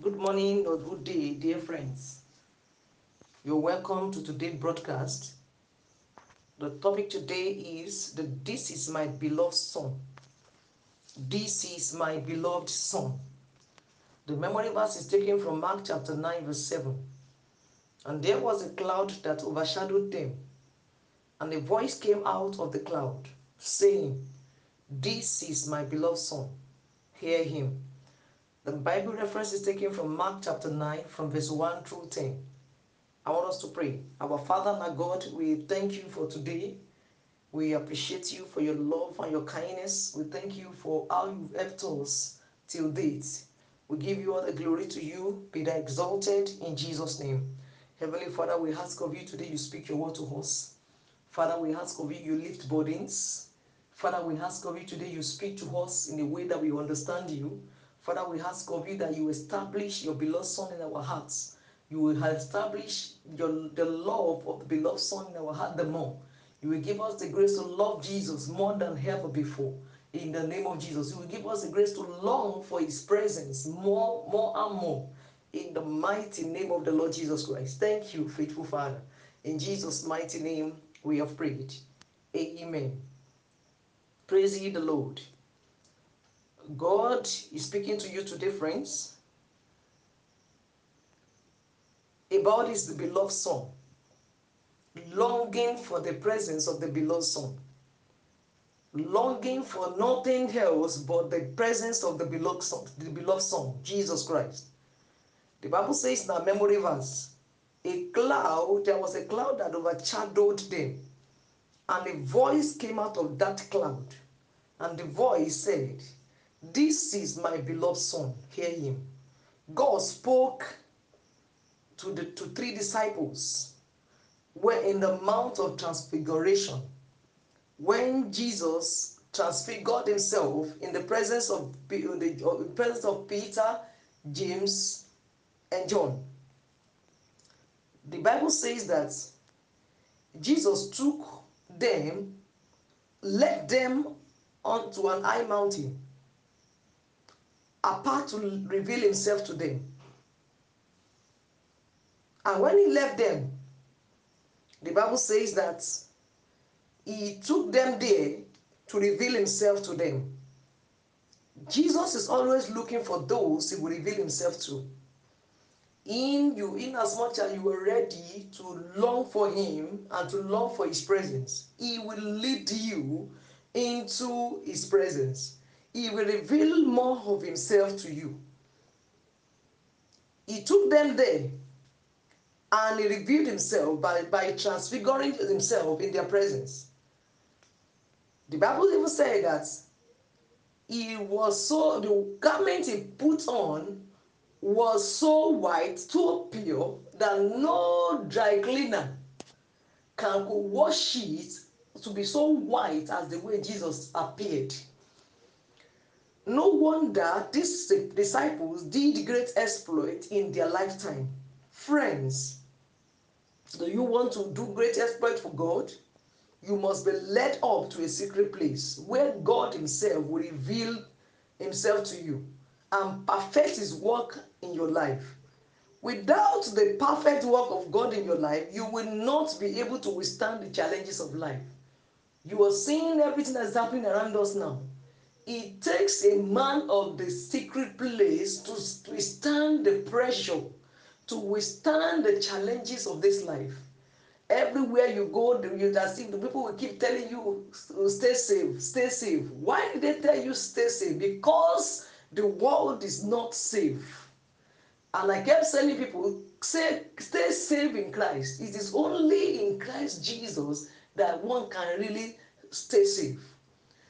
Good morning or good day, dear friends. You're welcome to today's broadcast. The topic today is the This is my beloved son. This is my beloved son. The memory verse is taken from Mark chapter 9, verse 7. And there was a cloud that overshadowed them, and a voice came out of the cloud, saying, This is my beloved son. Hear him. The Bible reference is taken from Mark chapter 9, from verse 1 through 10. I want us to pray. Our Father and our God, we thank you for today. We appreciate you for your love and your kindness. We thank you for how you've helped us till date. We give you all the glory to you. Be thou exalted in Jesus' name. Heavenly Father, we ask of you today, you speak your word to us. Father, we ask of you, you lift burdens. Father, we ask of you today, you speak to us in a way that we understand you. Father, we ask of you that you establish your beloved Son in our hearts. You will establish your, the love of the beloved Son in our heart the more. You will give us the grace to love Jesus more than ever before. In the name of Jesus, you will give us the grace to long for His presence more, more and more. In the mighty name of the Lord Jesus Christ. Thank you, faithful Father. In Jesus' mighty name, we have prayed. Amen. Praise ye the Lord. God is speaking to you today, friends, about his beloved Son, longing for the presence of the beloved Son, longing for nothing else but the presence of the beloved Son, the beloved Son, Jesus Christ. The Bible says in our memory verse, a cloud, there was a cloud that overshadowed them, and a voice came out of that cloud, and the voice said, This is my beloved Son, hear him. God spoke to the to three disciples were in the Mount of Transfiguration when Jesus transfigured himself in the presence of in the uh, presence of Peter, James, and John. The Bible says that Jesus took them, led them onto an high mountain, apart to reveal himself to them. And when he left them, the Bible says that he took them there to reveal himself to them. Jesus is always looking for those he will reveal himself to. In you, in as much as you are ready to long for him and to long for his presence, he will lead you into his presence. He will reveal more of himself to you. He took them there and he revealed himself by, by transfiguring himself in their presence. The Bible even said that he was so, the garment he put on was so white, so pure, that no dry cleaner can wash it to be so white as the way Jesus appeared. No wonder these disciples did great exploit in their lifetime. Friends, do you want to do great exploit for God? You must be led up to a secret place where God Himself will reveal Himself to you and perfect His work in your life. Without the perfect work of God in your life, you will not be able to withstand the challenges of life. You are seeing everything that's happening around us now. It takes a man of the secret place to withstand the pressure, to withstand the challenges of this life. Everywhere you go, you just see the people will keep telling you, stay safe, stay safe. Why did they tell you stay safe? Because the world is not safe. And I kept telling people, stay safe in Christ. It is only in Christ Jesus that one can really stay safe.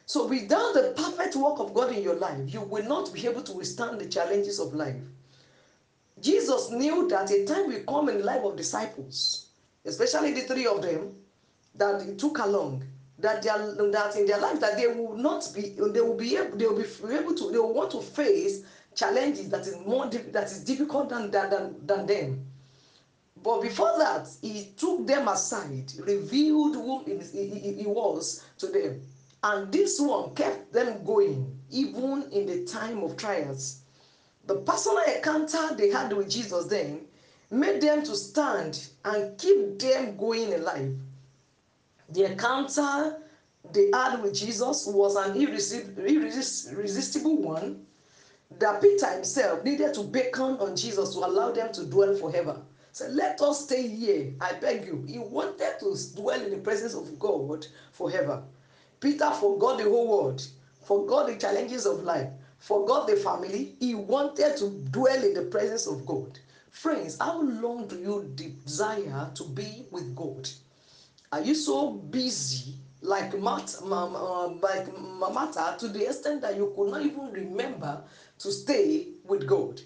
So without the perfect work of God in your life, you will not be able to withstand the challenges of life. Jesus knew that a time will come in the life of disciples, especially the three of them that he took along, that they are, that in their life that they will not be they will be able they will be able to they will want to face challenges that is more that is difficult than than, than them. But before that, he took them aside, revealed who he, he was to them. And this one kept them going, even in the time of trials. The personal encounter they had with Jesus then made them to stand and keep them going in life. The encounter they had with Jesus was an irresistible one that Peter himself needed to beckon on Jesus to allow them to dwell forever. So let us stay here. I beg you. He wanted to dwell in the presence of God forever. Peter forgot the whole world, forgot the challenges of life, forgot the family. He wanted to dwell in the presence of God. Friends, how long do you desire to be with God? Are you so busy like Mat, uh, like Martha to the extent that you could not even remember to stay with God?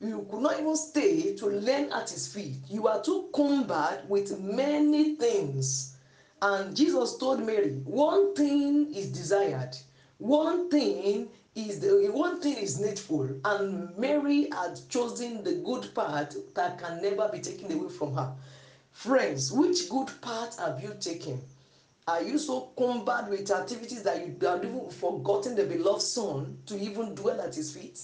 You could not even stay to learn at His feet. You are too cumbered with many things and Jesus told Mary, one thing is desired, one thing is the one thing is needful, and Mary had chosen the good part that can never be taken away from her. Friends, which good part have you taken? Are you so cumbered with activities that you have even forgotten the beloved Son to even dwell at his feet?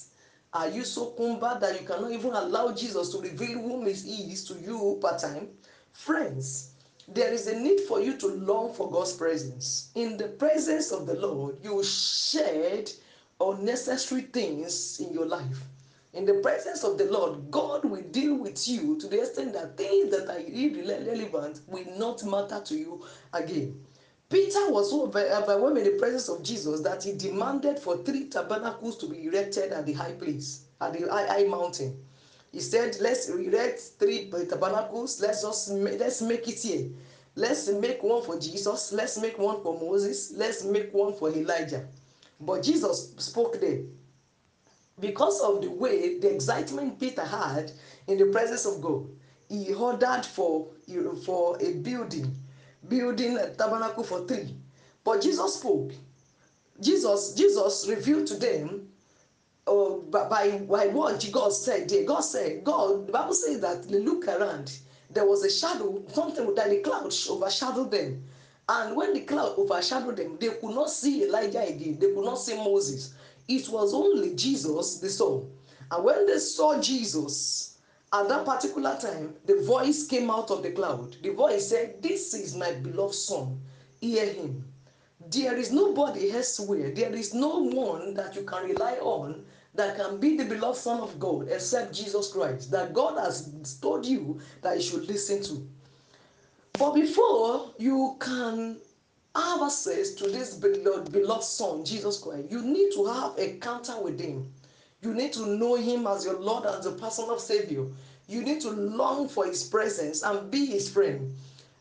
Are you so cumbered that you cannot even allow Jesus to reveal whom he is to you part time? Friends, there is a need for you to long for God's presence. In the presence of the Lord, you shed unnecessary things in your life. In the presence of the Lord, God will deal with you to the extent that things that are irrelevant will not matter to you again. Peter was so uh, overwhelmed in the presence of Jesus that he demanded for three tabernacles to be erected at the high place, at the high, high mountain. He said, let's erect three tabernacles. Let's just let's make it here. Let's make one for Jesus. Let's make one for Moses. Let's make one for Elijah. But Jesus spoke there. Because of the way, the excitement Peter had in the presence of God, he ordered for, for a building, building a tabernacle for three. But Jesus spoke. Jesus, Jesus revealed to them uh, by, by what God said there. God said, God, the Bible says that they look around, there was a shadow, something that the cloud overshadowed them. And when the cloud overshadowed them, they could not see Elijah again, they could not see Moses. It was only Jesus they saw. And when they saw Jesus, at that particular time, the voice came out of the cloud. The voice said, This is my beloved Son, hear him. There is nobody elsewhere. There is no one that you can rely on that can be the beloved Son of God except Jesus Christ, that God has told you that you should listen to. But before you can have access to this beloved, beloved Son, Jesus Christ, you need to have a encounter with Him. You need to know Him as your Lord as the personal Savior. You need to long for His presence and be His friend.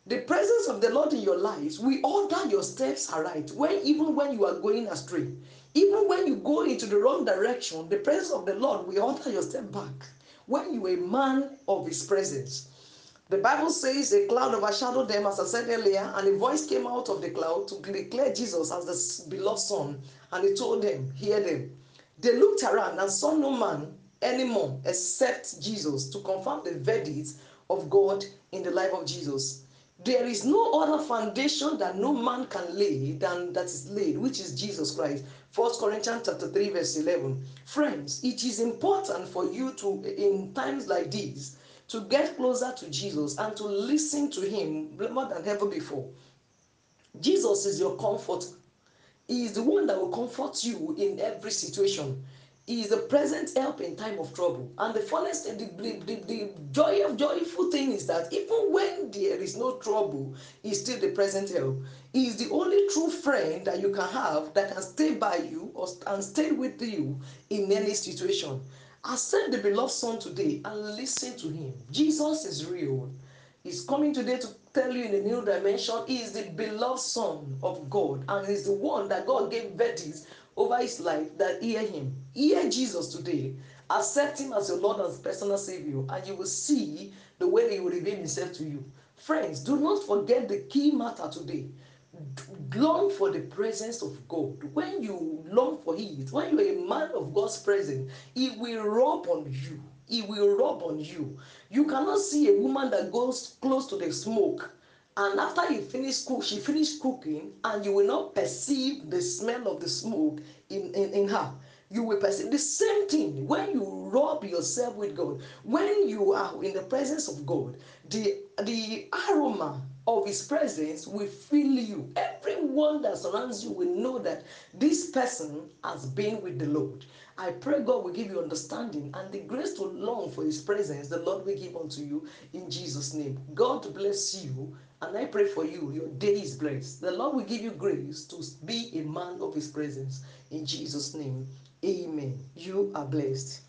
The presence of the Lord in your lives will order your steps aright. When even when you are going astray, even when you go into the wrong direction, the presence of the Lord will order your step back. When you are a man of His presence, the Bible says a cloud overshadowed them, as I said earlier, and a voice came out of the cloud to declare Jesus as the beloved Son, and he told them, Hear them. They looked around and saw no man anymore except Jesus to confirm the verdict of God in the life of Jesus. There is no other foundation that no man can lay than that is laid, which is Jesus Christ. 1 Corinthians chapter 3, verse 11. Friends, it is important for you to, in times like these, to get closer to Jesus and to listen to Him more than ever before. Jesus is your comfort. He is the one that will comfort you in every situation. He is the present help in time of trouble. And the funnest, the, the, the, joy of joyful thing is that even when there is no trouble, He is still the present help. He is the only true friend that you can have that can stay by you or and stay with you in any situation. I Accept the beloved Son today and listen to Him. Jesus is real. He's coming today to tell you in a new dimension. He is the beloved Son of God, and He's the one that God gave verdict over His life that hear Him. Hear Jesus today. Accept Him as your Lord and personal Savior, and you will see the way He will reveal Himself to you. Friends, do not forget the key matter today. Long for the presence of God. When you long for it, when you're a man of God's presence, it will rub on you. It will rub on you. You cannot see a woman that goes close to the smoke and after you finish cook, she finished cooking, and you will not perceive the smell of the smoke in, in, in her. you will perceive the same thing when you rub yourself with God. When you are in the presence of God, the the aroma of His presence will fill you. Everyone that surrounds you will know that this person has been with the Lord. I pray God will give you understanding and the grace to long for His presence. The Lord will give unto you in Jesus' name. God bless you. And I pray for you, your day is blessed. The Lord will give you grace to be a man of His presence. In Jesus' name, amen. You are blessed.